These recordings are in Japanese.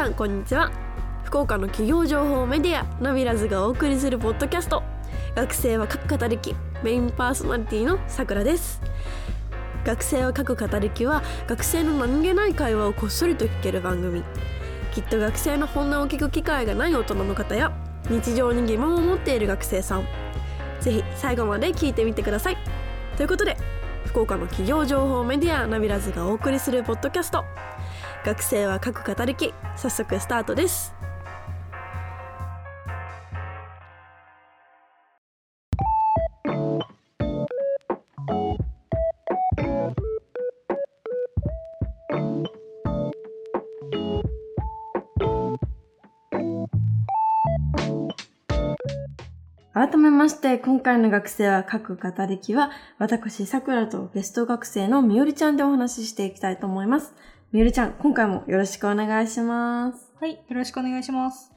さんこんにちは。福岡の企業情報メディアナビラズがお送りするポッドキャスト。学生は各語りきメインパーソナリティのさくらです。学生は各語りきは学生の何気ない会話をこっそりと聞ける番組。きっと学生の本音を聞く機会がない大人の方や日常に疑問を持っている学生さん。ぜひ最後まで聞いてみてください。ということで福岡の企業情報メディアナビラズがお送りするポッドキャスト。学生は各語りき早速スタートです改めまして、今回の学生は各語りきは、私、さくらとゲスト学生のみよりちゃんでお話ししていきたいと思います。みよりちゃん、今回もよろしくお願いします。はい、よろしくお願いします。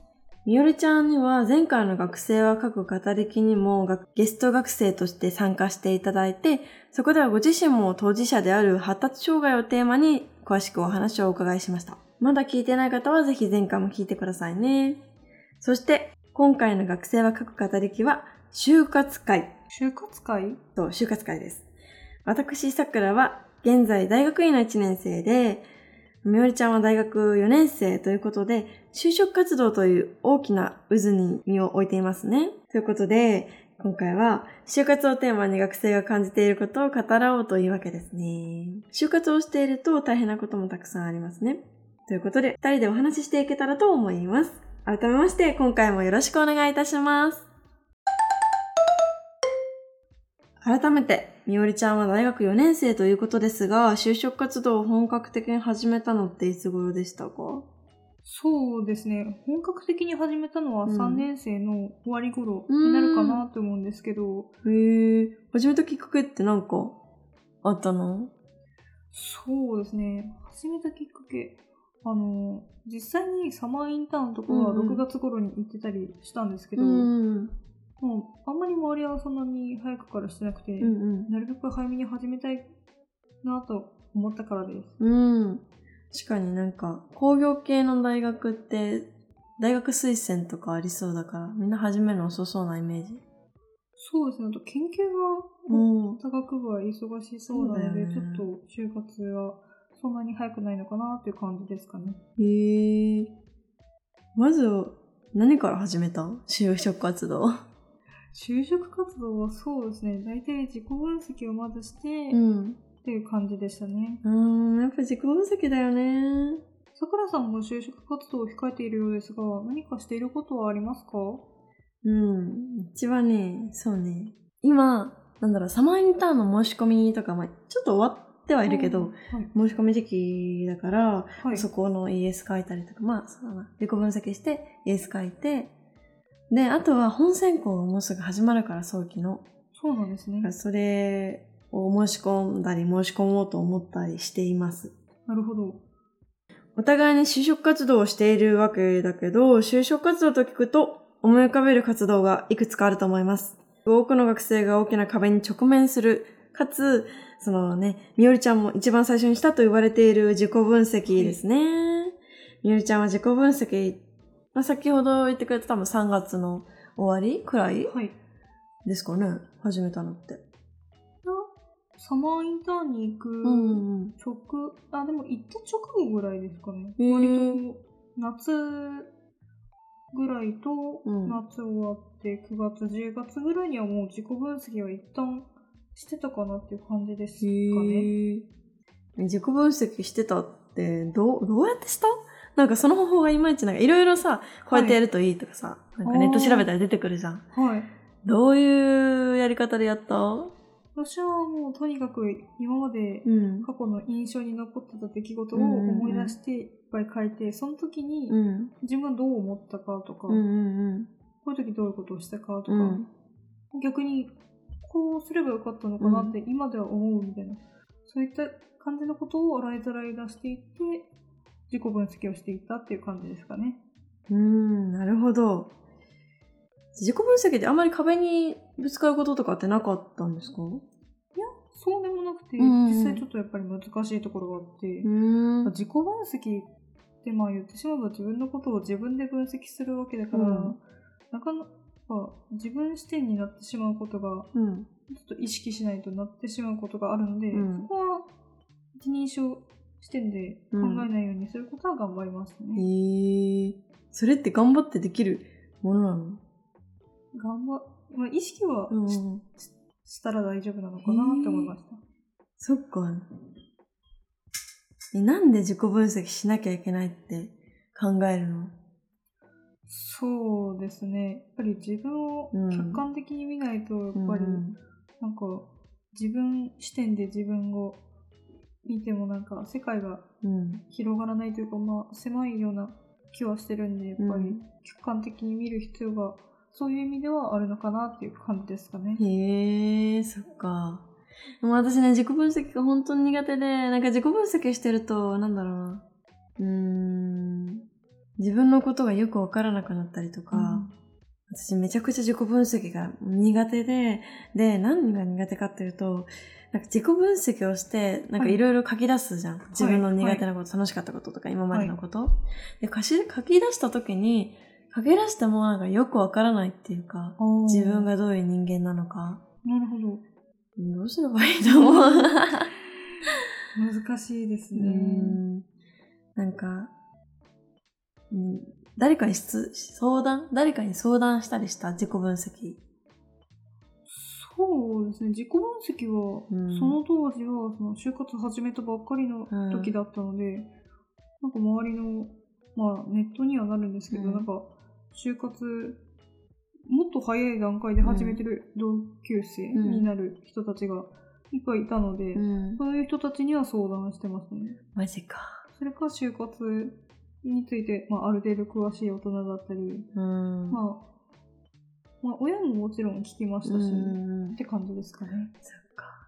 みよりちゃんには前回の学生は各語りきにもがゲスト学生として参加していただいて、そこではご自身も当事者である発達障害をテーマに詳しくお話をお伺いしました。まだ聞いてない方はぜひ前回も聞いてくださいね。そして、今回の学生は各語りきは、就活会就活会？と就活会です。私、さくらは現在大学院の1年生で、みおりちゃんは大学4年生ということで、就職活動という大きな渦に身を置いていますね。ということで、今回は就活をテーマに学生が感じていることを語らおうというわけですね。就活をしていると大変なこともたくさんありますね。ということで、二人でお話ししていけたらと思います。改めまして、今回もよろしくお願いいたします。改めて、みおりちゃんは大学4年生ということですが、就職活動を本格的に始めたのっていつ頃でしたか？そうですね。本格的に始めたのはうん3年生の終わり頃になるかなと思うんですけど、へえ、始めたきっかけってなんかあったの？そうですね。始めたきっかけ。あの、実際にサマーインターンのところはうんうん6月頃に行ってたりしたんですけど、うん。もうあんまり周りはそんなに早くからしてなくて、うんなるべく早めに始めたいなと思ったからです。うん。うん。確かになんか工業系の大学って大学推薦とかありそうだからみんな始めるの遅そうなイメージ。そうですね。あと研究がうん。大学部は忙しそうなので、ねちょっと就活はそんなに早くないのかなっていう感じですかね。へえ。まず何から始めた？就職活動。就職活動はそうですね。大体自己分析をまずして、っん。ていう感じでしたね。うん、やっぱ自己分析だよね。さくらさんも就職活動を控えているようですが、何かしていることはありますか？うん。一番ね、そうね。今、なんだろう、サマーインターンの申し込みとか、まあ、ちょっと終わってはいるけど、はい。申し込み時期だから、はい。そこの ES 書いたりとか、まあ、そうだな。自己分析して ES 書いて、で、あとは本選考がもうすぐ始まるから、早期の。そうなんですね。それを申し込んだり、申し込もうと思ったりしています。なるほど。お互いに就職活動をしているわけだけど、就職活動と聞くと思い浮かべる活動がいくつかあると思います。多くの学生が大きな壁に直面する。かつ、そのね、みおりちゃんも一番最初にしたと言われている自己分析ですね。みおりちゃんは自己分析、まあ、先ほど言ってくれた多分3月の終わりくらいはい。ですかね始めたのって。サマーインターンに行くうんうん。直、あ、でも行った直後ぐらいですかね。へー割と夏ぐらいと、うん夏終わって9月、10月ぐらいにはもう自己分析は一旦してたかなっていう感じですかね。へえ。自己分析してたって、どう、どうやってした？なんかその方法がいまいちなんかいろいろさ、こうやってやるといいとかさ、なんかネット調べたら出てくるじゃん。はい。どういうやり方でやった？私はもうとにかく今までうん。過去の印象に残ってた出来事を思い出していっぱい書いて、その時にうん。自分はどう思ったかとか、こういう時どういうことをしたかとか、うん。逆にこうすればよかったのかなって今では思うみたいな、そういった感じのことを洗いざらい出していって自己分析をしていったっていう感じですかね。うん。うん、なるほど。自己分析であんまり壁にぶつかることとかってなかったんですか？そうでもなくて、うんうん実際ちょっとやっぱり難しいところがあって、うん。自己分析っってまあ言ってしまえば自分のことを自分で分析するわけだから、うんなかなか自分視点になってしまうことがうん。ちょっと意識しないとなってしまうことがあるので、うんそこは一人称視点で考えないようにすることは頑張りますね。へえ。それって頑張ってできるものなの？頑張、まあ、意識はし,、うん。したら大丈夫なのかなって思いました。そっか。えなんで自己分析しなきゃいけないって考えるの？そうですね。やっぱり自分をうん客観的に見ないと、やっぱり、うんなんか、自分視点で自分を見てもなんか世界がうん。広がらないというか、まあ、狭いような気はしてるんで、やっぱりうん客観的に見る必要が、そういう意味ではあるのかなっていう感じですかね。へえ、そっか。でも私ね、自己分析が本当に苦手で、なんか自己分析してると、なんだろうな。うーん。自分のことがよくわからなくなったりとか、私めちゃくちゃ自己分析が苦手で、で、何が苦手かっていうと、なんか自己分析をして、なんかいろいろ書き出すじゃん。自分の苦手なこと、楽しかったこととか今までのこと。で書し書き出した時に、書き出してもなんかよくわからないっていうか、自分。がどういう人間なのか。なるほど。どうすればいいと思う？難しいですうね。んなんか、うん、誰かに質相談誰かに相談したりした自己分析？そうですね。自己分析は、うんその当時は、その就活始めたばっかりの時だったので、なんか周りの、まあネットにはなるんですけど、うんなんか、就活、もっと早い段階で始めてる同級生になる人たちがいっぱいいたので、うん。そういう人たちには相談してますね。マジか。それか就活について、まあ、ある程度詳しい大人だったり、うん。まあ、まあ、親ももちろん聞きましたし、うんって感じですかね。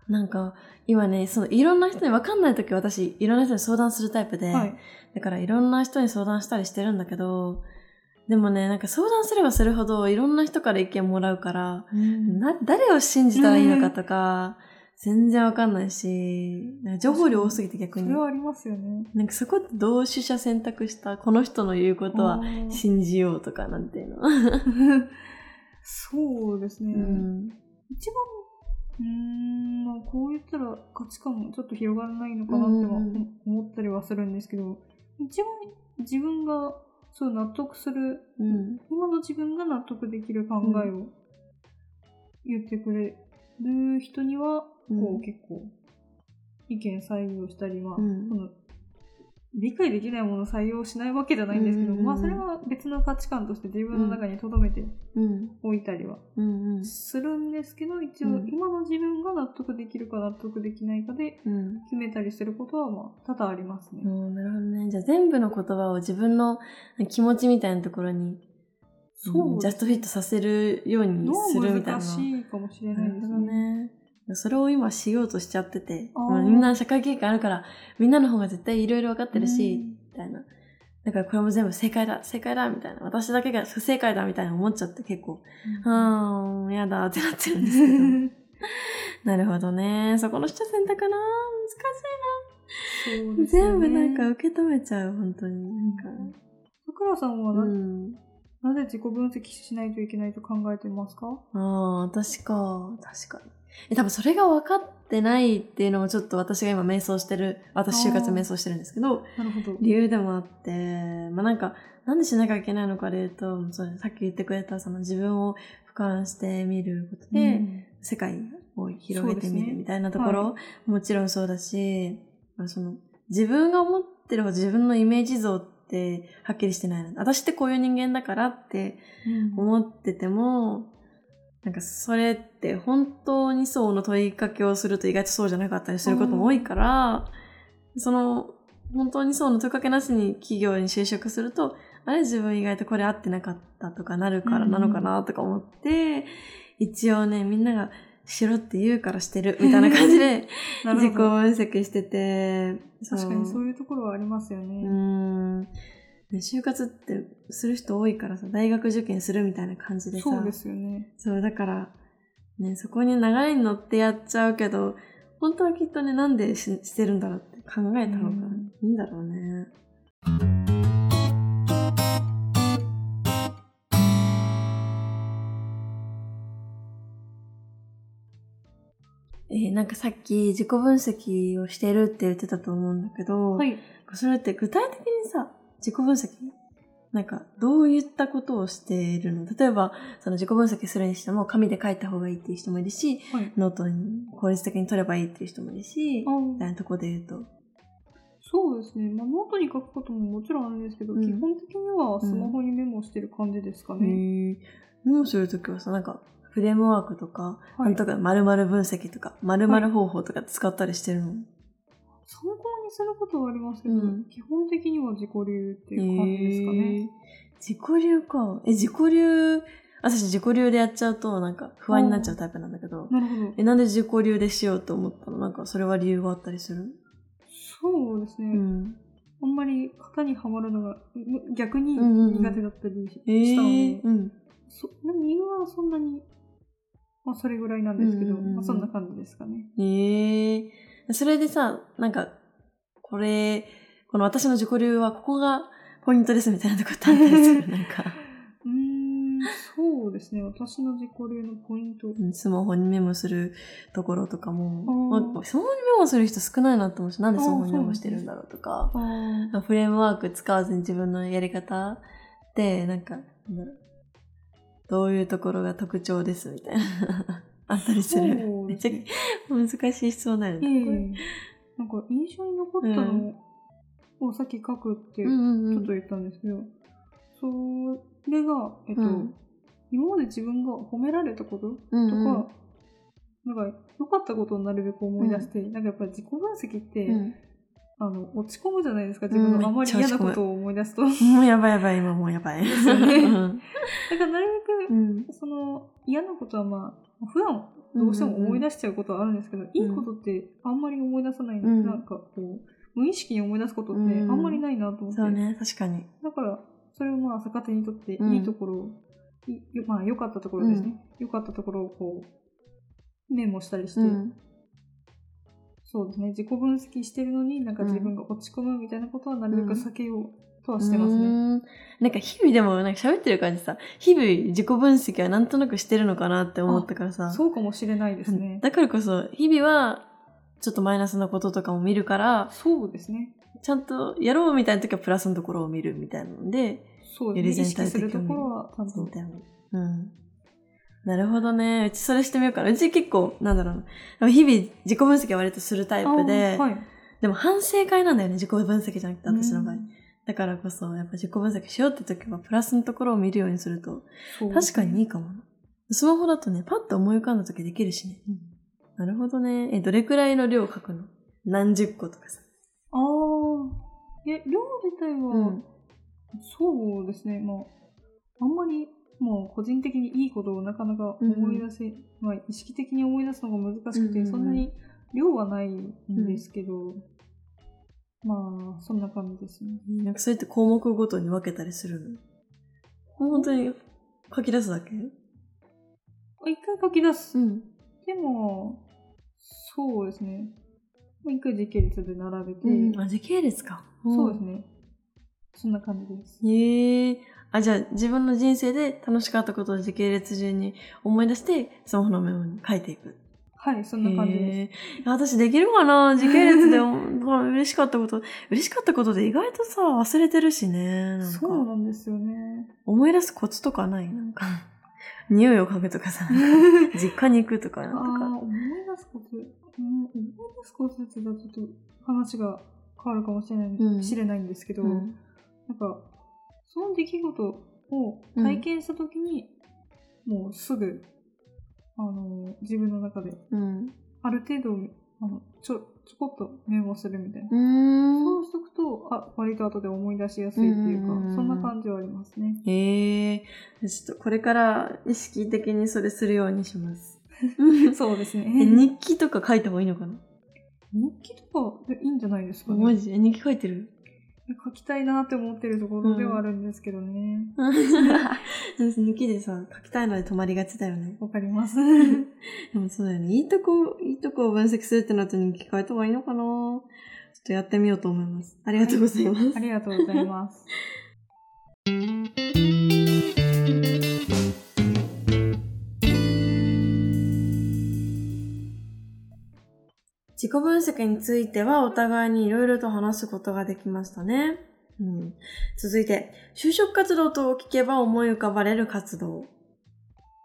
なんか、今ね、そのいろんな人に分かんないとき私、いろんな人に相談するタイプで、はい。だからいろんな人に相談したりしてるんだけど、でもね、なんか相談すればするほどいろんな人から意見もらうから、な、誰を信じたらいいのかとか、全然わかんないし、情報量多すぎて逆にそれ。はありますよね。なんかそこってどう取捨選択したこの人の言うことは信じようとかなんていうの。そうですね。うん。一番、うーん、まあ、こう言ったら価値観もちょっと広がらないのかなっては思ったりはするんですけど、一番自分がそう納得する、うん。今の自分が納得できる考えを言ってくれる人には、うんこう結構意見採用したり、まあ、うんその理解できないものを採用しないわけじゃないんですけど、うんうんうんまあそれは別の価値観として自分の中に留めてうん。おいたりは。するんですけど、一応うん今の自分が納得できるか納得できないかでうん。決めたりすることはまあ多々ありますね。うんなるほどね。じゃあ全部の言葉を自分の気持ちみたいなところに、そうジャストフィットさせるようにのするみたいな。難しいかもしれないですね。ね。それを今しようとしちゃってて、まあみんな社会経験あるから、みんなの方が絶対いろいろ分かってるし、みたいな。だからこれも全部正解だ、正解だ、みたいな。私だけが不正解だ、みたいな思っちゃって結構、うんあー、やだってなってるんですけど。なるほどね。そこの下選択な難しいな。ね全部なんか受け止めちゃう、本当に。なんか。さくらさんはな,、うん。なぜ自己分析しないといけないと考えてますか？ああ、私か。確かに。え、多分それが分かってないっていうのもちょっと私が今瞑想してる、私就活瞑想してるんですけど、なるほど。理由でもあって、まあなんか、なんでしなきゃいけないのかで言うと、それさっき言ってくれたその自分を俯瞰してみることで、うん世界を広げてみるみたいなところ、はもちろんそうだし、まあ、その自分が思ってる自分のイメージ像ってはっきりしてないの。私ってこういう人間だからって思ってても、なんかそれって本当にそうの問いかけをすると意外とそうじゃなかったりすることも多いから、その本当にそうの問いかけなしに企業に就職すると、あれ自分意外とこれ合ってなかったとかなるからなのかなとか思って、一応ね、みんながしろって言うからしてるみたいな感じで 自己分析してて、確かにそうう。いうところはありますよね。うーん。ね就活ってする人多いからさ、大学受験するみたいな感じでさ。そうですよね。そう、だから、ね、そこに流れに乗ってやっちゃうけど、本当はきっとね、なんでししてるんだろうって考えた方がいいんだろうね。えーなんかさっき自己分析をしてるって言ってたと思うんだけど、はい。それって具体的にさ、自己分析なんか、どういったことをしているの？例えば、その自己分析するにしても、紙で書いた方がいいっていう人もいるし、はい。ノートに効率的に取ればいいっていう人もいるし、あみたいなとこで言うと。そうですね。まあ、ノートに書くことももちろんあるんですけど、うん基本的にはスマホにメモしてる感じですかへね。ーメモするときはさ、なんか、フレームワークとか、はいなんとか〇〇分析とか、〇〇方法とか使ったりしてるの、参考にすることはありますけど、うん基本的には自己流っていう感じですかね。へー自己流か。え、自己流、私自己流でやっちゃうと、なんか不安になっちゃうタイプなんだけど、なるほど。え、なんで自己流でしようと思ったの？なんかそれは理由があったりする？そうですね。うん。あんまり型にはまるのがむ逆にうんうんうん苦手だったりしたので、うん。そ理由はそんなに、まあそれぐらいなんですけど、まあそんな感じですかね。ええそれでさ、なんか、これ、この私の自己流はここがポイントですみたいなとこってあったりする？なんか、うーん、そうですね。私の自己流のポイント。うんスマホにメモするところとかも、あー。なんかスマホにメモする人少ないなと思うし、なんでスマホにメモしてるんだろうとか、あフレームワーク使わずに自分のやり方で、なんか、どういうところが特徴ですみたいな、あったりする。めっちゃ難しい質問だよえね。これ。えなんか印象に残ったのをさっき書くってちうんうんうん。ょっと言ったんですけど、それが、えっと、うん。今まで自分が褒められたこととか、うんうん。なんか良かったことをなるべく思い出して、なんかやっぱり自己分析って、うん。ああの落ち込むじゃないですか自分うんのあまり嫌なことを思い出すと。だもうやばいやばい、今もうやばい。ですよね。うん。からなるべく、うん。その嫌なことはまあ普段どうしても思い出しちゃうことはあるんですけど、いいことってあんまり思い出さない、うんなんかこう無意識に思い出すことってあうんんまりないなと思って、そうね、確かに。だからそれをまあ逆手にとってうんいいところを、いまあ良かったところですね、良かったところをこうメモしたりして、うん。そうですね自己分析してるのになんか自分が落ち込むみたいなことはなるべく避けようとはしてますね。なんか日々でもなんか喋ってる感じさ、日々自己分析はなんとなくしてるのかなって思ったからさ。そうかもしれないですね。だからこそ、日々はちょっとマイナスなこととかも見るから、そうですね。ちゃんとやろうみたいな時はプラスのところを見るみたいなので、そうですね。意識するところはちゃんと全。体を見る。うん。なるほどね。うちそれしてみようかな。うち結構、なんだろう日々自己分析は割とするタイプで、はい。でも反省会なんだよね、自己分析じゃなくて、私の場合。うんだからこそ、やっぱ自己分析しようって時は、プラスのところを見るようにすると、確かにいいかもな。スマホだとね、パッと思い浮かんだ時できるしね。なるほどね。え、どれくらいの量書くの？何十個とかさ。ああ。え、量自体は、そうですね。まあ、あんまり、もう個人的にいいことをなかなか思い出せ、まあ、意識的に思い出すのが難しくて、うんうんうんそんなに量はないんですけど、まあ、そんな感じですね。なんかそうやって項目ごとに分けたりするの？本当に書き出すだけ？あ一回書き出す。ん。でも、そうですね。もう一回時系列で並べて、うん。あ、時系列か。そうですね。そんな感じです。へえ。あ、じゃあ自分の人生で楽しかったことを時系列順に思い出して、スマホのメモに書いていく。はい、そんな感じです。私できるかな？時系列でも嬉しかったこと。嬉しかったことで意外とさ、忘れてるしね。そうなんですよね。思い出すコツとかない？なんか、匂いを嗅ぐとかさ、実家に行くとか、あなんか。思い出すこと、うん、思い出すことって言ったらちょっと話が変わるかもしれない,、うん知れないんですけど、うんなんか、その出来事を体験したときに、もうすぐ、あの、自分の中で、うん。ある程度、あのちょ、ちょこっとメモするみたいな。そうしとくと、あ、割と後で思い出しやすいっていうか、うんそんな感じはありますね。へえちょっとこれから意識的にそれするようにします。そうですね。え日記とか書いた方がいいのかな？日記とかでいいんじゃないですかね。マジ？え日記書いてる？書きたいなって思ってるところではあるんですけどね。日記でさ、書きたいので止まりがちだよね。わかります。でもそうだよね。いいとこ、いいとこを分析するってなって日記書いた方がいいのかなちょっとやってみようと思います。ありがとうございます。ありがとうございます。自己分析についてはお互いにいろいろと話すことができましたね。うん、続いて、就職活動と聞けば思い浮かばれる活動。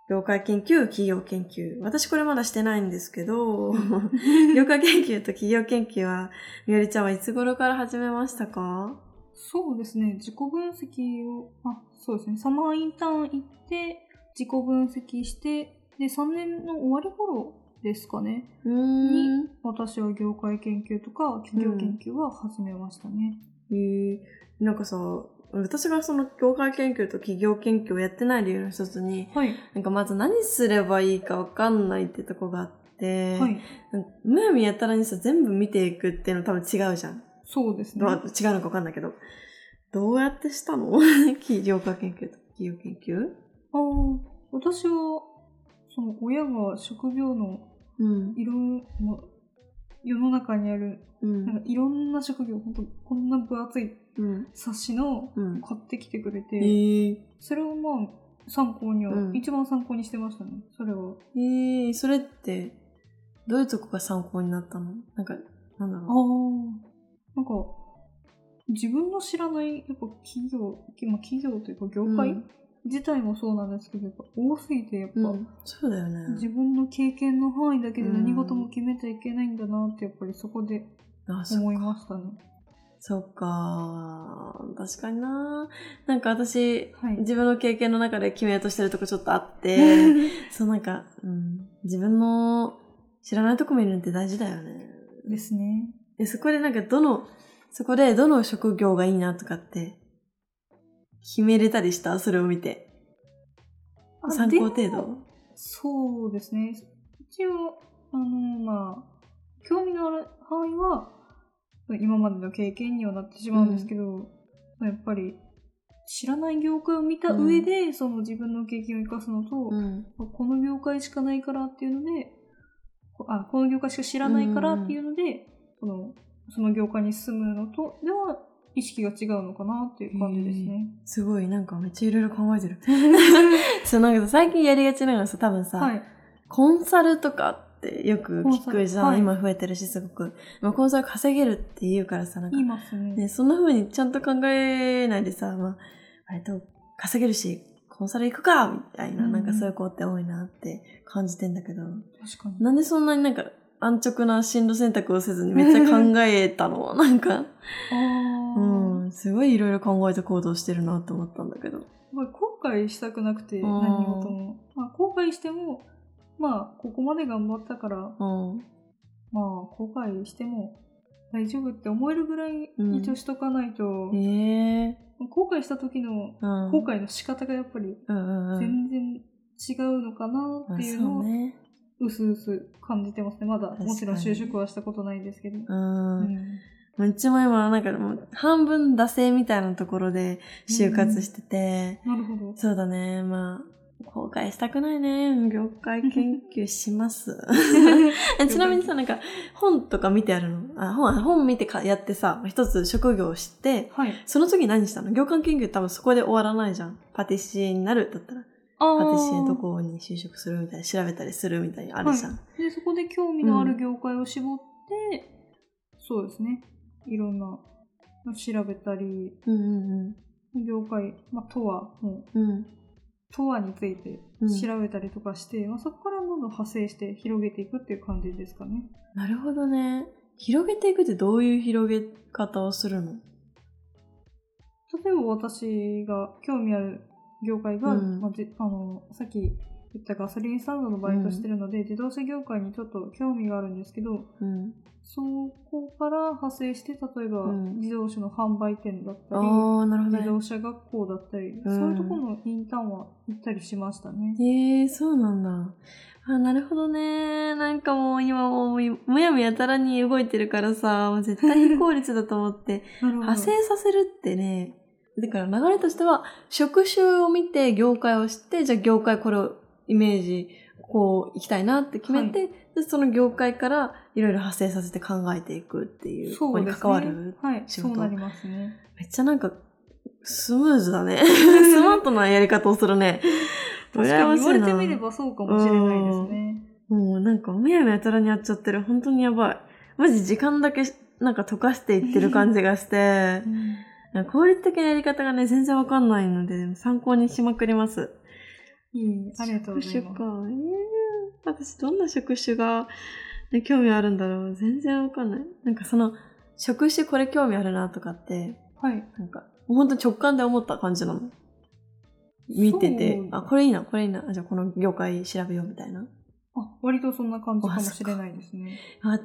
業界研究、企業研究。私これまだしてないんですけど、業界研究と企業研究は、みよりちゃんはいつ頃から始めましたか？そうですね。自己分析を、あ、そうですね。サマーインターン行って、自己分析して、で、3年の終わり頃ですかね。うーん。私は業界研究とか企業研究は始めましたね。えー、なんかさ、私がその業界研究と企業研究をやってない理由の一つに、はい。なんかまず何すればいいかわかんないってとこがあって、はい。むやみやたらにさ、全部見ていくっていうの多分違うじゃん。そうですね。どう違うのかわかんないけど。どうやってしたの？企業界研究と企業研究？ああ、私は、その親が職業のうん。いろん、もう世の中にある、うんなんかいろんな職業、本当こんな分厚いうん。冊子のうん。買ってきてくれて、えー、それをまあ参考には、うん一番参考にしてましたね。それは。えー、それって、どういうとこが参考になったの？なんか、なんだああろ。なんか、自分の知らない、やっぱ企業、まあ、企業というか業界、うん自体もそうなんですけど、やっぱ多すぎて、やっぱ、ううん。そうだよね。自分の経験の範囲だけで何事も決めちゃいけないんだなって、やっぱりそこで思いましたね。そっか。確かにな。なんか私、はい。自分の経験の中で決めようとしてるとこちょっとあって、そうなんか、うん、自分の知らないとこ見るのって大事だよね。ですね。で、そこでなんかどの、そこでどの職業がいいなとかって、決めれたりした？それを見て。あ参考程度？そうですね。一応、あの、まあ、興味のある範囲は、今までの経験にはなってしまうんですけど、やっぱり、知らない業界を見た上で、その自分の経験を生かすのと、うん。この業界しかないからっていうので、こあこの業界しか知らないからっていうので、このその業界に進むのとでは意識が違うのかなっていう感じですね。すごい、なんかめっちゃいろいろ考えてる。そう、なんかさ最近やりがちなのがさ、多分さ、はい。コンサルとかってよく聞くじゃん。はい今増えてるし、すごく。まあ、コンサル稼げるって言うからさ、なんかね。ね、そんな風にちゃんと考えないでさ、まあ、割と稼げるし、コンサル行くかみたいな、うんなんかそういう子って多いなって感じてんだけど、確かに。なんでそんなになんか安直な進路選択をせずにめっちゃ考えたのなんか、すごいいろいろ考えて行動してるなって思ったんだけど。後悔したくなくて、うん何事も。まあ、後悔しても、まあ、ここまで頑張ったから、うん。まあ、後悔しても大丈夫って思えるぐらいうん一応しとかないと、ええ後悔した時のうん。後悔の仕方がやっぱりうんうんうん。全然違うのかなっていうのをうすうす感じてますね。まだもちろん就職はしたことないですけど。うん。うんもううちも今なんかもう半分惰性みたいなところで就活してて、なるほど。そうだね、まあ、後悔したくないね。業界研究します。えちなみにさ、なんか本とか見てあるの？あ、本、本見てかやってさ、一つ職業を知って、はい。その時何したの？業界研究多分そこで終わらないじゃん。パティシエになるだったら、あパティシエどーこに就職するみたいな、調べたりするみたいにあるじゃん。で、そこで興味のある業界を絞って、そうですね。いろんな、調べたり、うんうん業界、まあ、とは、もう、うん。うん。とはについてうん調べたりとかして、まあ、そこからどんどん派生して広げていくっていう感じですかね。なるほどね。広げていくってどういう広げ方をするの？例えば私が興味ある業界が、うんまあ、じあのさっき言ったガソリンスタンドのバイトしてるので、自動車業界にちょっと興味があるんですけど、うん。そこから派生して、例えばうん自動車の販売店だったり、ああ、なるほど自ね。動車学校だったり、んそういうところのインターンは行ったりしましたね。へえそうなんだ。あ、なるほどね。なんかもう今もうむやみやたらに動いてるからさ、もう絶対非効率だと思って。派生させるってね、だから流れとしては、職種を見て業界を知って、じゃあ業界これをイメージ、こう行きたいなって決めて、でその業界からいろいろ派生させて考えていくっていう、ここに。関わるはい、仕事そうなりますね。めっちゃなんか、スムーズだね。スマートなやり方をするね。確かに言われてみれば。ばそうかもしれないですね。もうなんか、むやみやたらにやっちゃってる。本当にやばい。マジ時間だけなんか溶かしていってる感じがして、なんか効率的なやり方がね、全然わかんないので、参考にしまくります。いいありがとうござい職ます。種か。えー、私どんな職種が、ね、興味あるんだろう全然わかんない。なんかその、職種これ興味あるなとかって、はい。なんか、もうほんと直感で思った感じなの。見ててあ、これいいな、これいいな、あじゃあこの業界調べようみたいな。あ、割とそんな感じかもしれないですね。あ、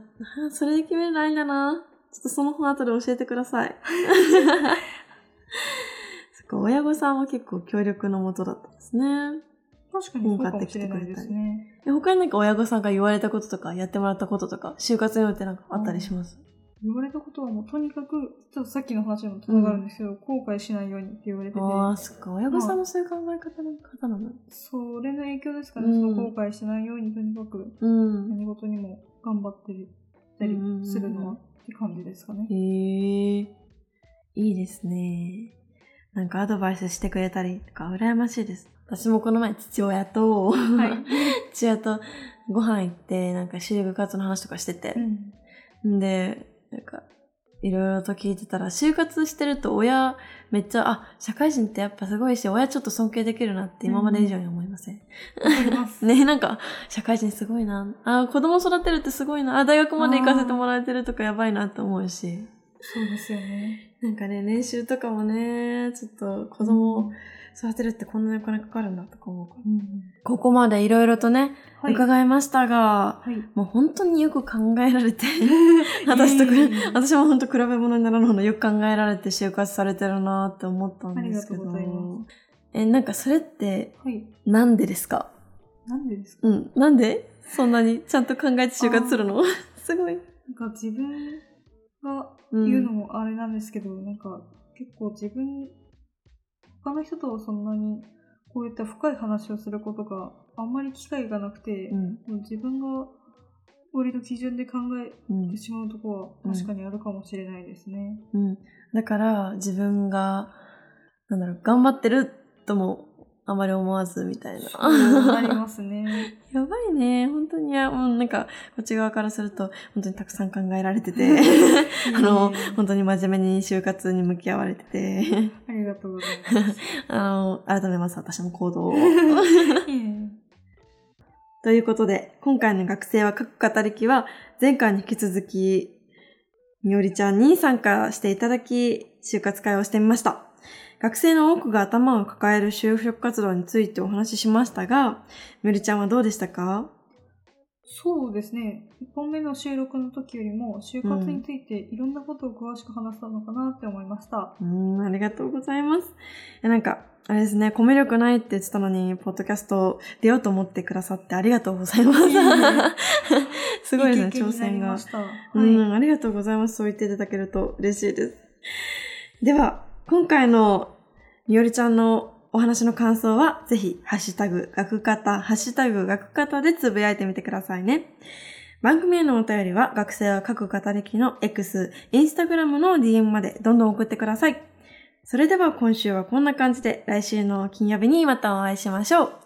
あそれで決めないんだな。ちょっとその本後で教えてください。そっか、親御さんは結構協力のもとだったんですね。確かにそうかもしれないですね。え他になんか親御さんが言われたこととか、やってもらったこととか、就活によってなんかあったりします？言われたことはもうとにかく、ちょっとさっきの話にもつながるんですけど、後悔しないようにって言われてて、ああ、そっか。親御さんもそういう考え方の方なの。それの影響ですかね、うん後悔しないようにとにかくうん。何事にも頑張ってるたりするのはって感じですかね。へえいいですね。なんかアドバイスしてくれたりとか、羨ましいです。私もこの前父親と、はい。父親とご飯行って、なんか就活の話とかしててう。ん。んで、なんか、いろいろと聞いてたら、就活してると親、めっちゃ、あ、社会人ってやっぱすごいし、親ちょっと尊敬できるなって今まで以上に思いません。わかります。ねなんか、社会人すごいな。あ、子供育てるってすごいな。あ、大学まで行かせてもらえてるとかやばいなって思うし。そうですよね。なんかね、年収とかもね、ちょっと子供を育てるってこんなにお金かかるんだとか思うから。うん。ここまでいろいろとね、はい。伺いましたが、はい。もう本当によく考えられて、私と私も本当比べ物にならないほどよく考えられて就活されてるなって思ったんですけど。え、なんかそれってはい。なんでですか？なんでですか？うん。なんで？そんなにちゃんと考えて就活するの？すごい。なんか自分がうん言うのもあれなんですけど、なんか結構自分、他の人とはそんなにこういった深い話をすることがあんまり機会がなくて、うん。もう自分が割と基準で考えうんてしまうところは確かにあるかもしれないですね。うん。だから、自分が、なんだろう、頑張ってるとも、あまり思わずみたいな。そうなりますね。やばいね。本当に、いや、もうなんか、こっち側からすると、本当にたくさん考えられてて、あの、本当に真面目に就活に向き合われてて、ありがとうございます。あの、改めます、私の行動を。ということで、今回の学生は書く語りきは、前回に引き続き、みおりちゃんに参加していただき、就活会をしてみました。学生の多くが頭を抱える就職活動についてお話ししましたが、みおりちゃんはどうでしたか？そうですね。1本目の収録の時よりも、就活についていろんなことを詳しく話したのかなって思いました。うーん、ありがとうございます。えなんか、あれですね、コミュ力ないって言ってたのに、ポッドキャスト出ようと思ってくださってありがとうございます。すごいですね、挑戦が。うん、ありがとうございます。そう言っていただけると嬉しいです。では、今回のみおりちゃんのお話の感想は、ぜひ、ハッシュタグ、学方、ハッシュタグ、学方でつぶやいてみてくださいね。番組へのお便りは、学生は各語歴の X、インスタグラムの DM までどんどん送ってください。それでは今週はこんな感じで、来週の金曜日にまたお会いしましょう。